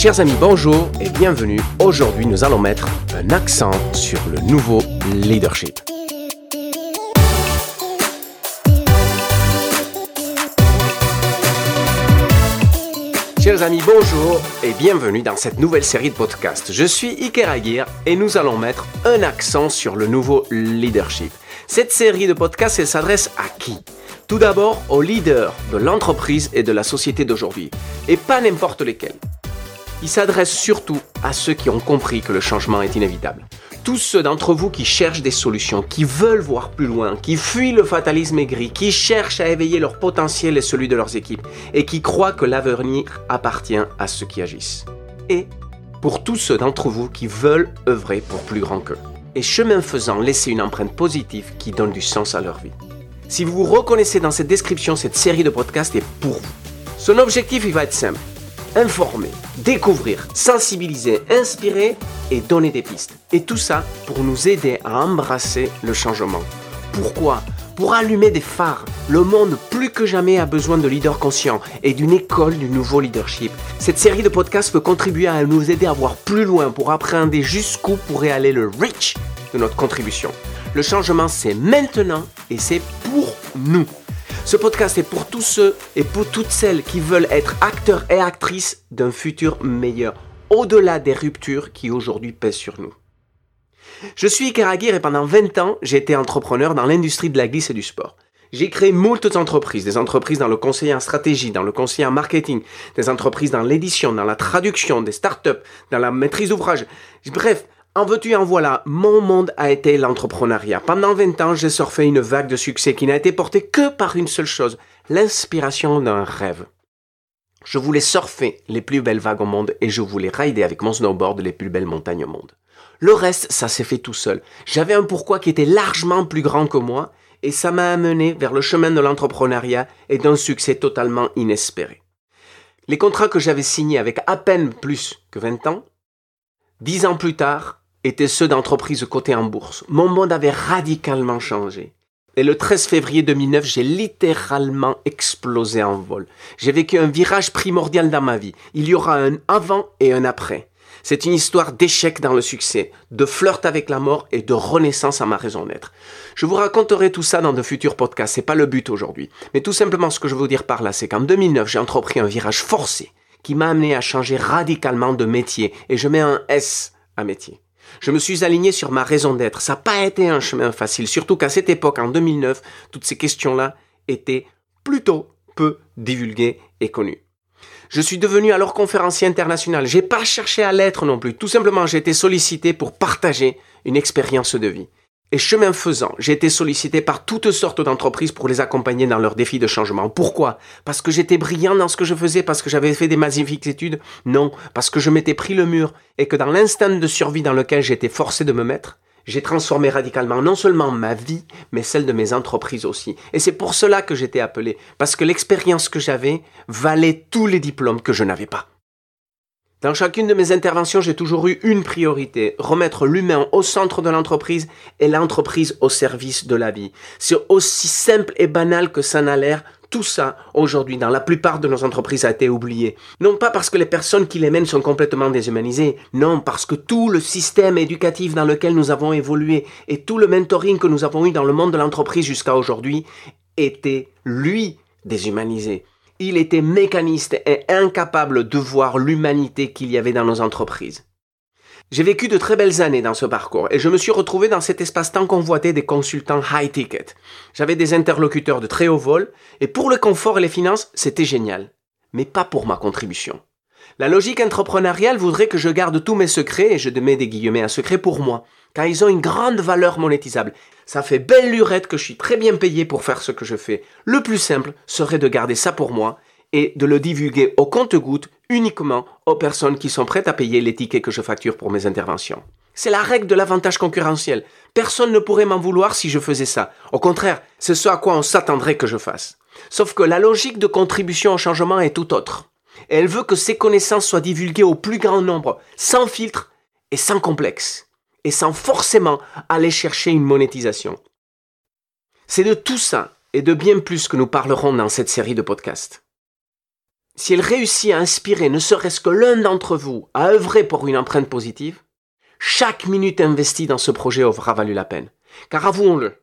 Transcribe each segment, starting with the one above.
Chers amis, bonjour et bienvenue. Aujourd'hui, nous allons mettre un accent sur le nouveau leadership. Chers amis, bonjour et bienvenue dans cette nouvelle série de podcasts. Je suis Iker Aguirre et nous allons mettre un accent sur le nouveau leadership. Cette série de podcasts, elle s'adresse à qui? Tout d'abord aux leaders de l'entreprise et de la société d'aujourd'hui, et pas n'importe lesquels. Il s'adresse surtout à ceux qui ont compris que le changement est inévitable. Tous ceux d'entre vous qui cherchent des solutions, qui veulent voir plus loin, qui fuient le fatalisme aigri, qui cherchent à éveiller leur potentiel et celui de leurs équipes, et qui croient que l'avenir appartient à ceux qui agissent. Et pour tous ceux d'entre vous qui veulent œuvrer pour plus grand qu'eux, et chemin faisant laisser une empreinte positive qui donne du sens à leur vie. Si vous vous reconnaissez dans cette description, cette série de podcasts est pour vous. Son objectif, il va être simple informer, découvrir, sensibiliser, inspirer et donner des pistes. Et tout ça pour nous aider à embrasser le changement. Pourquoi? Pour allumer des phares. Le monde plus que jamais a besoin de leaders conscients et d'une école du nouveau leadership. Cette série de podcasts peut contribuer à nous aider à voir plus loin pour appréhender jusqu'où pourrait aller le reach de notre contribution. Le changement, c'est maintenant et c'est pour nous. Ce podcast est pour tous ceux et pour toutes celles qui veulent être acteurs et actrices d'un futur meilleur, au-delà des ruptures qui aujourd'hui pèsent sur nous. Je suis Iker et pendant 20 ans, j'ai été entrepreneur dans l'industrie de la glisse et du sport. J'ai créé moult entreprises, des entreprises dans le conseil en stratégie, dans le conseil en marketing, des entreprises dans l'édition, dans la traduction, des startups, dans la maîtrise d'ouvrage. Bref, en veux-tu, en voilà, mon monde a été l'entrepreneuriat. Pendant 20 ans, j'ai surfé une vague de succès qui n'a été portée que par une seule chose, l'inspiration d'un rêve. Je voulais surfer les plus belles vagues au monde et je voulais rider avec mon snowboard les plus belles montagnes au monde. Le reste, ça s'est fait tout seul. J'avais un pourquoi qui était largement plus grand que moi et ça m'a amené vers le chemin de l'entrepreneuriat et d'un succès totalement inespéré. Les contrats que j'avais signés avec à peine plus que 20 ans, dix ans plus tard, étaient ceux d'entreprises cotées en bourse. Mon monde avait radicalement changé. Et le 13 février 2009, j'ai littéralement explosé en vol. J'ai vécu un virage primordial dans ma vie. Il y aura un avant et un après. C'est une histoire d'échec dans le succès, de flirt avec la mort et de renaissance à ma raison d'être. Je vous raconterai tout ça dans de futurs podcasts, c'est pas le but aujourd'hui. Mais tout simplement ce que je veux vous dire par là, c'est qu'en 2009, j'ai entrepris un virage forcé qui m'a amené à changer radicalement de métier et je mets un S à métier. Je me suis aligné sur ma raison d'être. Ça n'a pas été un chemin facile, surtout qu'à cette époque, en 2009, toutes ces questions-là étaient plutôt peu divulguées et connues. Je suis devenu alors conférencier international. J'ai pas cherché à l'être non plus. Tout simplement, j'ai été sollicité pour partager une expérience de vie. Et chemin faisant, j'ai été sollicité par toutes sortes d'entreprises pour les accompagner dans leurs défis de changement. Pourquoi? Parce que j'étais brillant dans ce que je faisais, parce que j'avais fait des magnifiques études? Non, parce que je m'étais pris le mur et que dans l'instant de survie dans lequel j'étais forcé de me mettre, j'ai transformé radicalement non seulement ma vie, mais celle de mes entreprises aussi. Et c'est pour cela que j'étais appelé, parce que l'expérience que j'avais valait tous les diplômes que je n'avais pas. Dans chacune de mes interventions, j'ai toujours eu une priorité, remettre l'humain au centre de l'entreprise et l'entreprise au service de la vie. C'est aussi simple et banal que ça n'a l'air. Tout ça, aujourd'hui, dans la plupart de nos entreprises, a été oublié. Non pas parce que les personnes qui les mènent sont complètement déshumanisées, non, parce que tout le système éducatif dans lequel nous avons évolué et tout le mentoring que nous avons eu dans le monde de l'entreprise jusqu'à aujourd'hui était, lui, déshumanisé il était mécaniste et incapable de voir l'humanité qu'il y avait dans nos entreprises. J'ai vécu de très belles années dans ce parcours et je me suis retrouvé dans cet espace-temps convoité des consultants high ticket. J'avais des interlocuteurs de très haut vol et pour le confort et les finances, c'était génial. Mais pas pour ma contribution. La logique entrepreneuriale voudrait que je garde tous mes secrets, et je mets des guillemets à secret pour moi, car ils ont une grande valeur monétisable. Ça fait belle lurette que je suis très bien payé pour faire ce que je fais. Le plus simple serait de garder ça pour moi et de le divulguer au compte-gouttes uniquement aux personnes qui sont prêtes à payer les tickets que je facture pour mes interventions. C'est la règle de l'avantage concurrentiel. Personne ne pourrait m'en vouloir si je faisais ça. Au contraire, c'est ce à quoi on s'attendrait que je fasse. Sauf que la logique de contribution au changement est tout autre. Elle veut que ces connaissances soient divulguées au plus grand nombre, sans filtre et sans complexe et sans forcément aller chercher une monétisation. C'est de tout ça et de bien plus que nous parlerons dans cette série de podcasts. si elle réussit à inspirer ne serait-ce que l'un d'entre vous à œuvrer pour une empreinte positive, chaque minute investie dans ce projet aura valu la peine. Car avouons-le,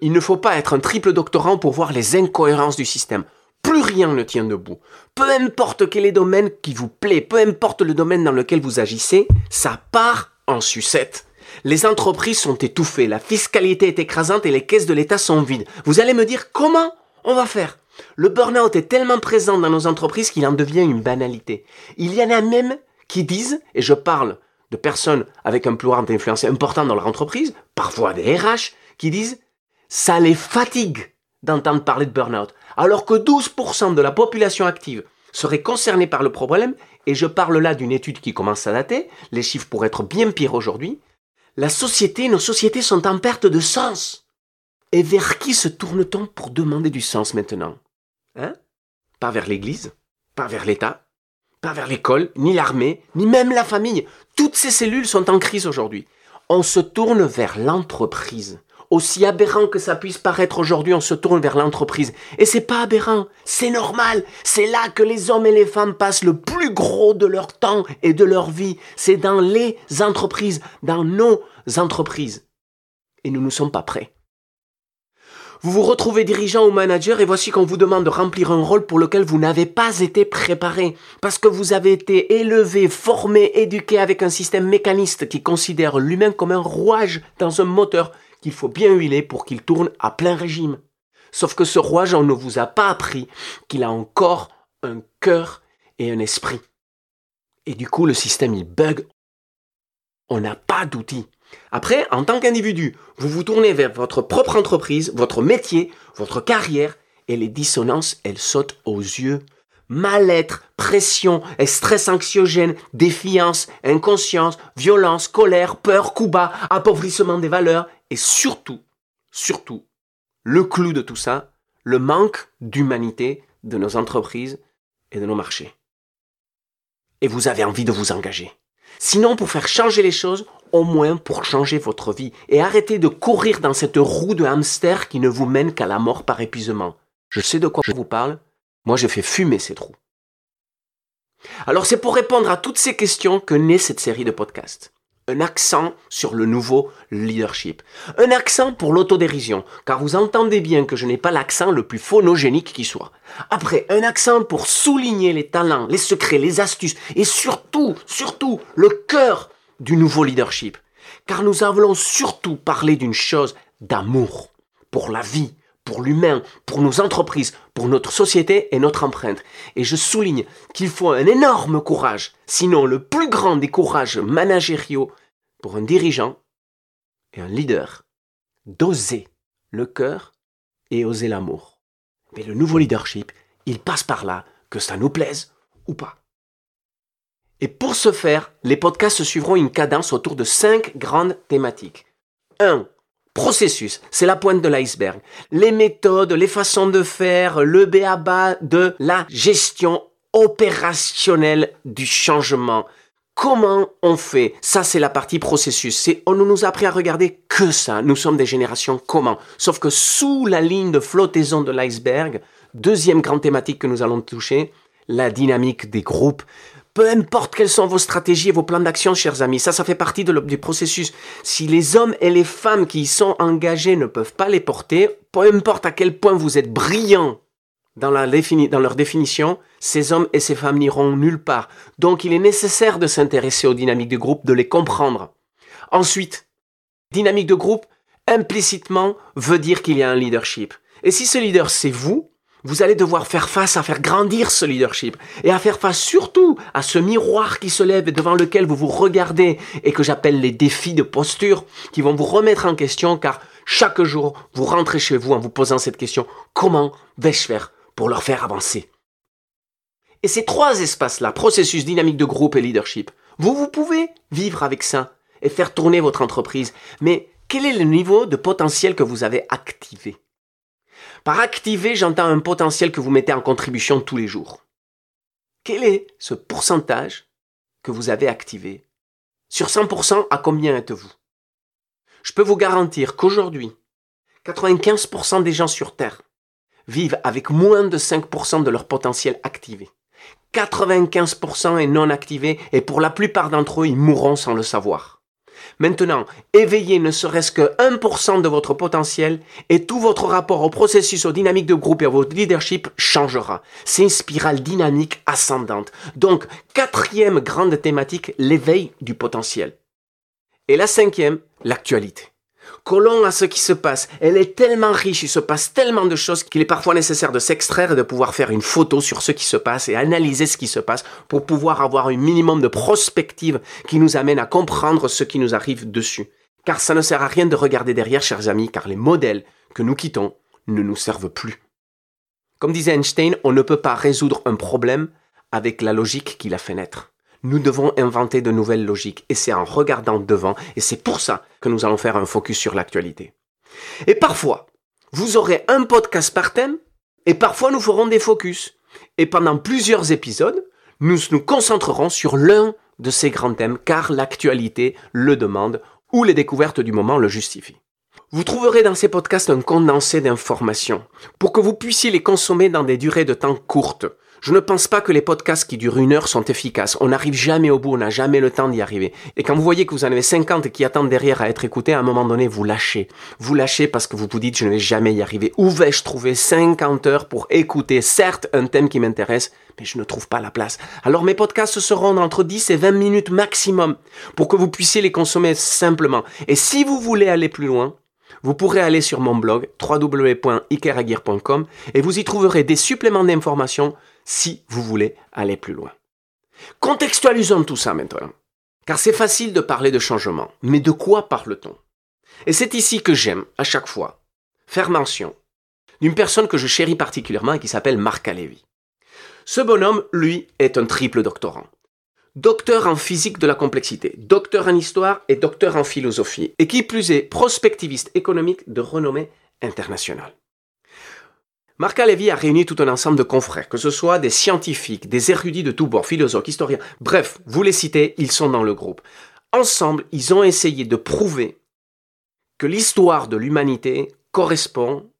il ne faut pas être un triple doctorant pour voir les incohérences du système. Plus rien ne tient debout. Peu importe quel est le domaine qui vous plaît, peu importe le domaine dans lequel vous agissez, ça part en sucette. Les entreprises sont étouffées, la fiscalité est écrasante et les caisses de l'État sont vides. Vous allez me dire comment on va faire? Le burn-out est tellement présent dans nos entreprises qu'il en devient une banalité. Il y en a même qui disent, et je parle de personnes avec un pouvoir d'influence important dans leur entreprise, parfois des RH, qui disent ça les fatigue d'entendre parler de burn-out, alors que 12% de la population active serait concernée par le problème, et je parle là d'une étude qui commence à dater, les chiffres pourraient être bien pires aujourd'hui, la société, nos sociétés sont en perte de sens. Et vers qui se tourne-t-on pour demander du sens maintenant? Hein? Pas vers l'Église, pas vers l'État, pas vers l'école, ni l'armée, ni même la famille. Toutes ces cellules sont en crise aujourd'hui. On se tourne vers l'entreprise. Aussi aberrant que ça puisse paraître aujourd'hui, on se tourne vers l'entreprise. Et c'est pas aberrant, c'est normal. C'est là que les hommes et les femmes passent le plus gros de leur temps et de leur vie. C'est dans les entreprises, dans nos entreprises. Et nous ne sommes pas prêts. Vous vous retrouvez dirigeant ou manager et voici qu'on vous demande de remplir un rôle pour lequel vous n'avez pas été préparé. Parce que vous avez été élevé, formé, éduqué avec un système mécaniste qui considère l'humain comme un rouage dans un moteur qu'il faut bien huiler pour qu'il tourne à plein régime. Sauf que ce rouage, on ne vous a pas appris qu'il a encore un cœur et un esprit. Et du coup, le système, il bug. On n'a pas d'outils. Après, en tant qu'individu, vous vous tournez vers votre propre entreprise, votre métier, votre carrière, et les dissonances, elles sautent aux yeux. Mal-être, pression, stress anxiogène, défiance, inconscience, violence, colère, peur, coup bas, appauvrissement des valeurs, et surtout, surtout, le clou de tout ça, le manque d'humanité de nos entreprises et de nos marchés. Et vous avez envie de vous engager. Sinon, pour faire changer les choses, au moins pour changer votre vie et arrêter de courir dans cette roue de hamster qui ne vous mène qu'à la mort par épuisement. Je sais de quoi je vous parle. Moi, je fais fumer ces trous. Alors, c'est pour répondre à toutes ces questions que naît cette série de podcasts. Un accent sur le nouveau leadership. Un accent pour l'autodérision, car vous entendez bien que je n'ai pas l'accent le plus phonogénique qui soit. Après, un accent pour souligner les talents, les secrets, les astuces, et surtout, surtout, le cœur du nouveau leadership. Car nous allons surtout parler d'une chose d'amour pour la vie, pour l'humain, pour nos entreprises, pour notre société et notre empreinte. Et je souligne qu'il faut un énorme courage, sinon le plus grand des courages managériaux pour un dirigeant et un leader, d'oser le cœur et oser l'amour. Mais le nouveau leadership, il passe par là, que ça nous plaise ou pas. Et pour ce faire, les podcasts suivront une cadence autour de cinq grandes thématiques. 1. Processus, c'est la pointe de l'iceberg. Les méthodes, les façons de faire, le béaba de la gestion opérationnelle du changement. Comment on fait? Ça, c'est la partie processus. C'est, on nous a appris à regarder que ça. Nous sommes des générations comment. Sauf que sous la ligne de flottaison de l'iceberg, deuxième grande thématique que nous allons toucher, la dynamique des groupes. Peu importe quelles sont vos stratégies et vos plans d'action, chers amis, ça, ça fait partie du processus. Si les hommes et les femmes qui y sont engagés ne peuvent pas les porter, peu importe à quel point vous êtes brillants dans, dans leur définition, ces hommes et ces femmes n'iront nulle part. Donc il est nécessaire de s'intéresser aux dynamiques de groupe, de les comprendre. Ensuite, dynamique de groupe, implicitement, veut dire qu'il y a un leadership. Et si ce leader, c'est vous, vous allez devoir faire face à faire grandir ce leadership et à faire face surtout à ce miroir qui se lève et devant lequel vous vous regardez et que j'appelle les défis de posture qui vont vous remettre en question car chaque jour vous rentrez chez vous en vous posant cette question comment vais-je faire pour leur faire avancer? Et ces trois espaces-là, processus dynamique de groupe et leadership, vous, vous pouvez vivre avec ça et faire tourner votre entreprise. Mais quel est le niveau de potentiel que vous avez activé? Par activer, j'entends un potentiel que vous mettez en contribution tous les jours. Quel est ce pourcentage que vous avez activé? Sur 100%, à combien êtes-vous? Je peux vous garantir qu'aujourd'hui, 95% des gens sur Terre vivent avec moins de 5% de leur potentiel activé. 95% est non activé et pour la plupart d'entre eux, ils mourront sans le savoir. Maintenant, éveillez ne serait-ce que 1% de votre potentiel et tout votre rapport au processus, aux dynamiques de groupe et à votre leadership changera. C'est une spirale dynamique ascendante. Donc, quatrième grande thématique, l'éveil du potentiel. Et la cinquième, l'actualité. Collons à ce qui se passe. Elle est tellement riche, il se passe tellement de choses qu'il est parfois nécessaire de s'extraire et de pouvoir faire une photo sur ce qui se passe et analyser ce qui se passe pour pouvoir avoir un minimum de prospective qui nous amène à comprendre ce qui nous arrive dessus. Car ça ne sert à rien de regarder derrière, chers amis, car les modèles que nous quittons ne nous servent plus. Comme disait Einstein, on ne peut pas résoudre un problème avec la logique qui l'a fait naître. Nous devons inventer de nouvelles logiques et c'est en regardant devant et c'est pour ça que nous allons faire un focus sur l'actualité. Et parfois, vous aurez un podcast par thème et parfois nous ferons des focus. Et pendant plusieurs épisodes, nous nous concentrerons sur l'un de ces grands thèmes car l'actualité le demande ou les découvertes du moment le justifient. Vous trouverez dans ces podcasts un condensé d'informations pour que vous puissiez les consommer dans des durées de temps courtes. Je ne pense pas que les podcasts qui durent une heure sont efficaces. On n'arrive jamais au bout, on n'a jamais le temps d'y arriver. Et quand vous voyez que vous en avez 50 qui attendent derrière à être écoutés, à un moment donné, vous lâchez. Vous lâchez parce que vous vous dites, je ne vais jamais y arriver. Où vais-je trouver 50 heures pour écouter, certes, un thème qui m'intéresse, mais je ne trouve pas la place. Alors mes podcasts seront entre 10 et 20 minutes maximum pour que vous puissiez les consommer simplement. Et si vous voulez aller plus loin, vous pourrez aller sur mon blog www.ikeragir.com et vous y trouverez des suppléments d'informations si vous voulez aller plus loin. Contextualisons tout ça maintenant. Car c'est facile de parler de changement, mais de quoi parle-t-on? Et c'est ici que j'aime, à chaque fois, faire mention d'une personne que je chéris particulièrement et qui s'appelle Marc Alevi. Ce bonhomme, lui, est un triple doctorant. Docteur en physique de la complexité, docteur en histoire et docteur en philosophie, et qui plus est prospectiviste économique de renommée internationale. Marc Lévy a réuni tout un ensemble de confrères, que ce soit des scientifiques, des érudits de tous bords, philosophes, historiens, bref, vous les citez, ils sont dans le groupe. Ensemble, ils ont essayé de prouver que l'histoire de l'humanité correspond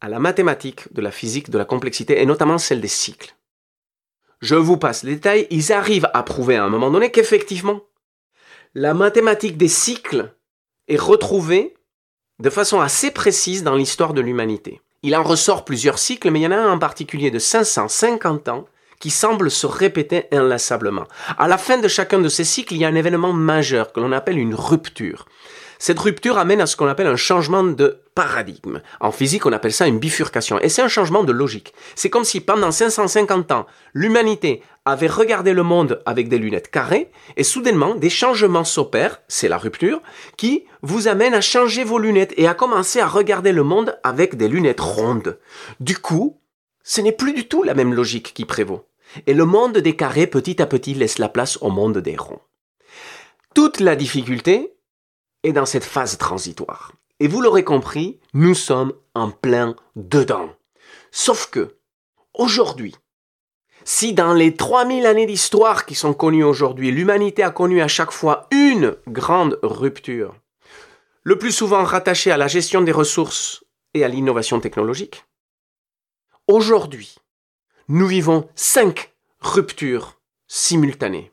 à la mathématique de la physique de la complexité, et notamment celle des cycles. Je vous passe les détails, ils arrivent à prouver à un moment donné qu'effectivement, la mathématique des cycles est retrouvée de façon assez précise dans l'histoire de l'humanité. Il en ressort plusieurs cycles, mais il y en a un en particulier de 550 ans qui semble se répéter inlassablement. À la fin de chacun de ces cycles, il y a un événement majeur que l'on appelle une rupture. Cette rupture amène à ce qu'on appelle un changement de paradigme. En physique, on appelle ça une bifurcation. Et c'est un changement de logique. C'est comme si pendant 550 ans, l'humanité avait regardé le monde avec des lunettes carrées, et soudainement, des changements s'opèrent, c'est la rupture, qui vous amène à changer vos lunettes et à commencer à regarder le monde avec des lunettes rondes. Du coup, ce n'est plus du tout la même logique qui prévaut. Et le monde des carrés petit à petit laisse la place au monde des ronds. Toute la difficulté, est dans cette phase transitoire. Et vous l'aurez compris, nous sommes en plein dedans. Sauf que, aujourd'hui, si dans les 3000 années d'histoire qui sont connues aujourd'hui, l'humanité a connu à chaque fois une grande rupture, le plus souvent rattachée à la gestion des ressources et à l'innovation technologique, aujourd'hui, nous vivons cinq ruptures simultanées.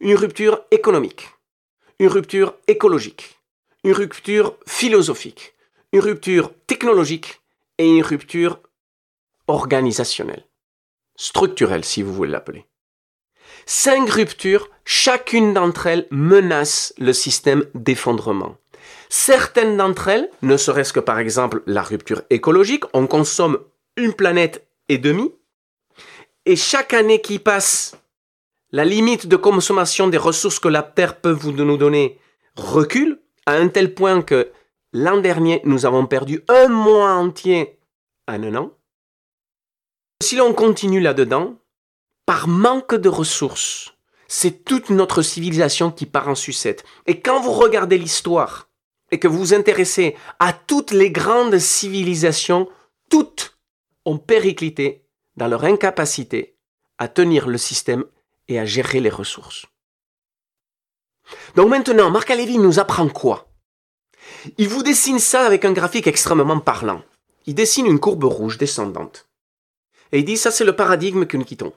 Une rupture économique, une rupture écologique, une rupture philosophique, une rupture technologique et une rupture organisationnelle, structurelle si vous voulez l'appeler. Cinq ruptures, chacune d'entre elles menace le système d'effondrement. Certaines d'entre elles, ne serait-ce que par exemple la rupture écologique, on consomme une planète et demie, et chaque année qui passe, la limite de consommation des ressources que la Terre peut nous donner recule, à un tel point que l'an dernier, nous avons perdu un mois entier en un an. Si l'on continue là-dedans, par manque de ressources, c'est toute notre civilisation qui part en sucette. Et quand vous regardez l'histoire et que vous vous intéressez à toutes les grandes civilisations, toutes ont périclité dans leur incapacité à tenir le système et à gérer les ressources. Donc maintenant, Marc Alévi nous apprend quoi? Il vous dessine ça avec un graphique extrêmement parlant. Il dessine une courbe rouge descendante. Et il dit, ça c'est le paradigme que nous quittons.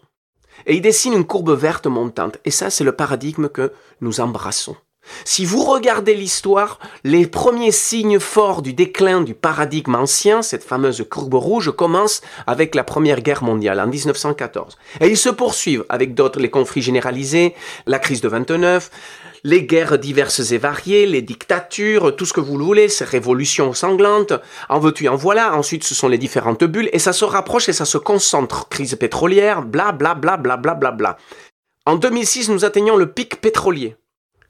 Et il dessine une courbe verte montante. Et ça, c'est le paradigme que nous embrassons. Si vous regardez l'histoire, les premiers signes forts du déclin du paradigme ancien, cette fameuse courbe rouge, commencent avec la Première Guerre mondiale en 1914. Et ils se poursuivent avec d'autres, les conflits généralisés, la crise de 29, les guerres diverses et variées, les dictatures, tout ce que vous voulez, ces révolutions sanglantes, en veux-tu, en voilà, ensuite ce sont les différentes bulles, et ça se rapproche et ça se concentre, crise pétrolière, bla bla bla bla bla bla bla. En 2006, nous atteignons le pic pétrolier.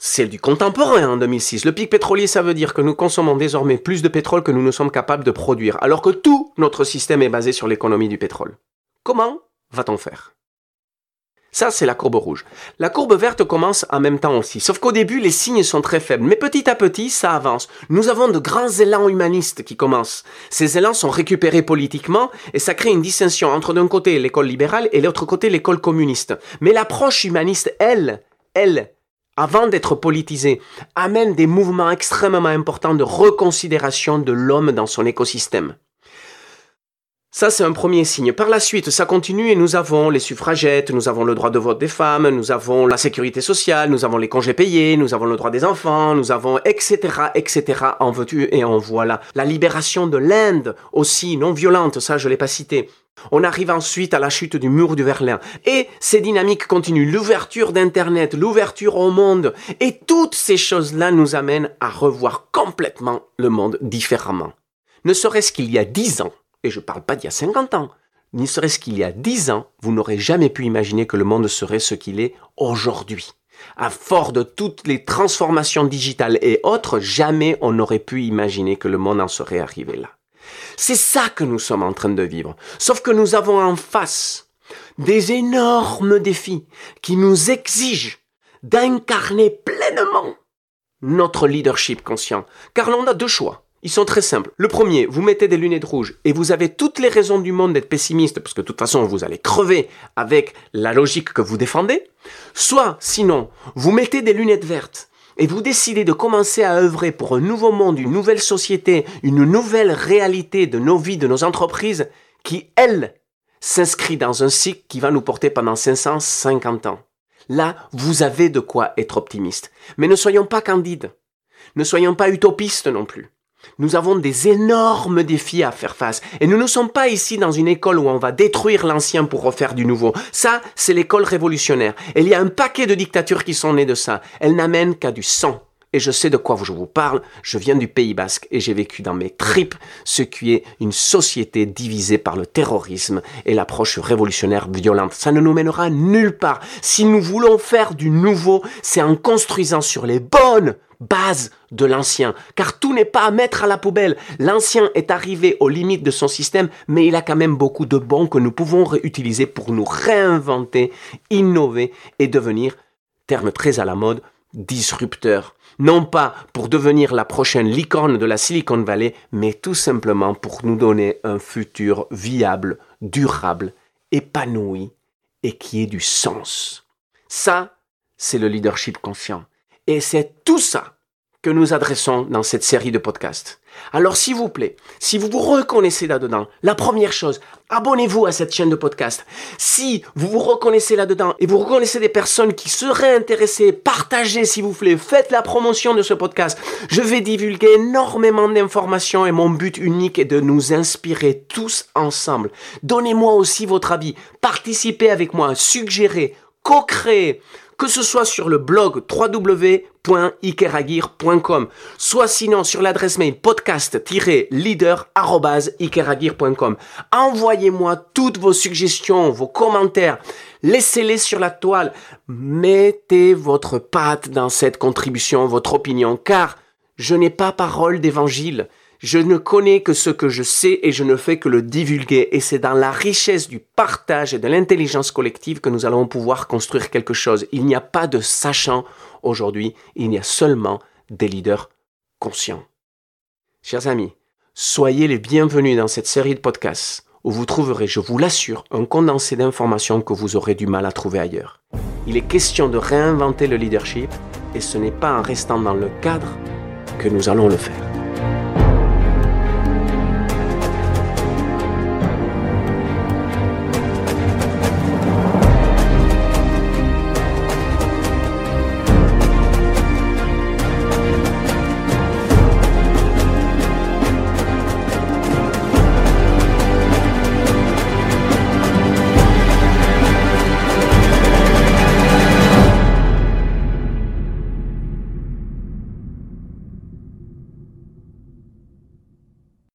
C'est du contemporain en 2006. Le pic pétrolier, ça veut dire que nous consommons désormais plus de pétrole que nous ne sommes capables de produire, alors que tout notre système est basé sur l'économie du pétrole. Comment va-t-on faire? Ça, c'est la courbe rouge. La courbe verte commence en même temps aussi. Sauf qu'au début, les signes sont très faibles. Mais petit à petit, ça avance. Nous avons de grands élans humanistes qui commencent. Ces élans sont récupérés politiquement et ça crée une distinction entre d'un côté l'école libérale et l'autre côté l'école communiste. Mais l'approche humaniste, elle, elle, avant d'être politisée, amène des mouvements extrêmement importants de reconsidération de l'homme dans son écosystème. Ça, c'est un premier signe. Par la suite, ça continue et nous avons les suffragettes, nous avons le droit de vote des femmes, nous avons la sécurité sociale, nous avons les congés payés, nous avons le droit des enfants, nous avons etc., etc., en veux-tu et en voilà. La libération de l'Inde aussi, non violente, ça, je l'ai pas cité. On arrive ensuite à la chute du mur du Berlin. Et ces dynamiques continuent. L'ouverture d'Internet, l'ouverture au monde. Et toutes ces choses-là nous amènent à revoir complètement le monde différemment. Ne serait-ce qu'il y a dix ans, et je ne parle pas d'il y a 50 ans, ni serait-ce qu'il y a 10 ans, vous n'aurez jamais pu imaginer que le monde serait ce qu'il est aujourd'hui. À fort de toutes les transformations digitales et autres, jamais on n'aurait pu imaginer que le monde en serait arrivé là. C'est ça que nous sommes en train de vivre. Sauf que nous avons en face des énormes défis qui nous exigent d'incarner pleinement notre leadership conscient. Car l'on a deux choix. Ils sont très simples. Le premier, vous mettez des lunettes rouges et vous avez toutes les raisons du monde d'être pessimiste parce que de toute façon vous allez crever avec la logique que vous défendez. Soit, sinon, vous mettez des lunettes vertes et vous décidez de commencer à œuvrer pour un nouveau monde, une nouvelle société, une nouvelle réalité de nos vies, de nos entreprises qui, elle, s'inscrit dans un cycle qui va nous porter pendant 550 ans. Là, vous avez de quoi être optimiste. Mais ne soyons pas candides. Ne soyons pas utopistes non plus. Nous avons des énormes défis à faire face. Et nous ne sommes pas ici dans une école où on va détruire l'ancien pour refaire du nouveau. Ça, c'est l'école révolutionnaire. Et il y a un paquet de dictatures qui sont nées de ça. Elles n'amènent qu'à du sang. Et je sais de quoi je vous parle. Je viens du Pays Basque et j'ai vécu dans mes tripes ce qui est une société divisée par le terrorisme et l'approche révolutionnaire violente. Ça ne nous mènera nulle part. Si nous voulons faire du nouveau, c'est en construisant sur les bonnes base de l'ancien, car tout n'est pas à mettre à la poubelle. L'ancien est arrivé aux limites de son système, mais il a quand même beaucoup de bons que nous pouvons réutiliser pour nous réinventer, innover et devenir, terme très à la mode, disrupteur. Non pas pour devenir la prochaine licorne de la Silicon Valley, mais tout simplement pour nous donner un futur viable, durable, épanoui et qui ait du sens. Ça, c'est le leadership conscient. Et c'est tout ça que nous adressons dans cette série de podcasts. Alors s'il vous plaît, si vous vous reconnaissez là-dedans, la première chose, abonnez-vous à cette chaîne de podcast. Si vous vous reconnaissez là-dedans et vous reconnaissez des personnes qui seraient intéressées, partagez s'il vous plaît, faites la promotion de ce podcast. Je vais divulguer énormément d'informations et mon but unique est de nous inspirer tous ensemble. Donnez-moi aussi votre avis, participez avec moi, suggérez, co-créez que ce soit sur le blog www.ikeragir.com, soit sinon sur l'adresse mail podcast-leader.ikeragir.com. Envoyez-moi toutes vos suggestions, vos commentaires. Laissez-les sur la toile. Mettez votre patte dans cette contribution, votre opinion, car je n'ai pas parole d'évangile. Je ne connais que ce que je sais et je ne fais que le divulguer. Et c'est dans la richesse du partage et de l'intelligence collective que nous allons pouvoir construire quelque chose. Il n'y a pas de sachant aujourd'hui, il y a seulement des leaders conscients. Chers amis, soyez les bienvenus dans cette série de podcasts où vous trouverez, je vous l'assure, un condensé d'informations que vous aurez du mal à trouver ailleurs. Il est question de réinventer le leadership et ce n'est pas en restant dans le cadre que nous allons le faire.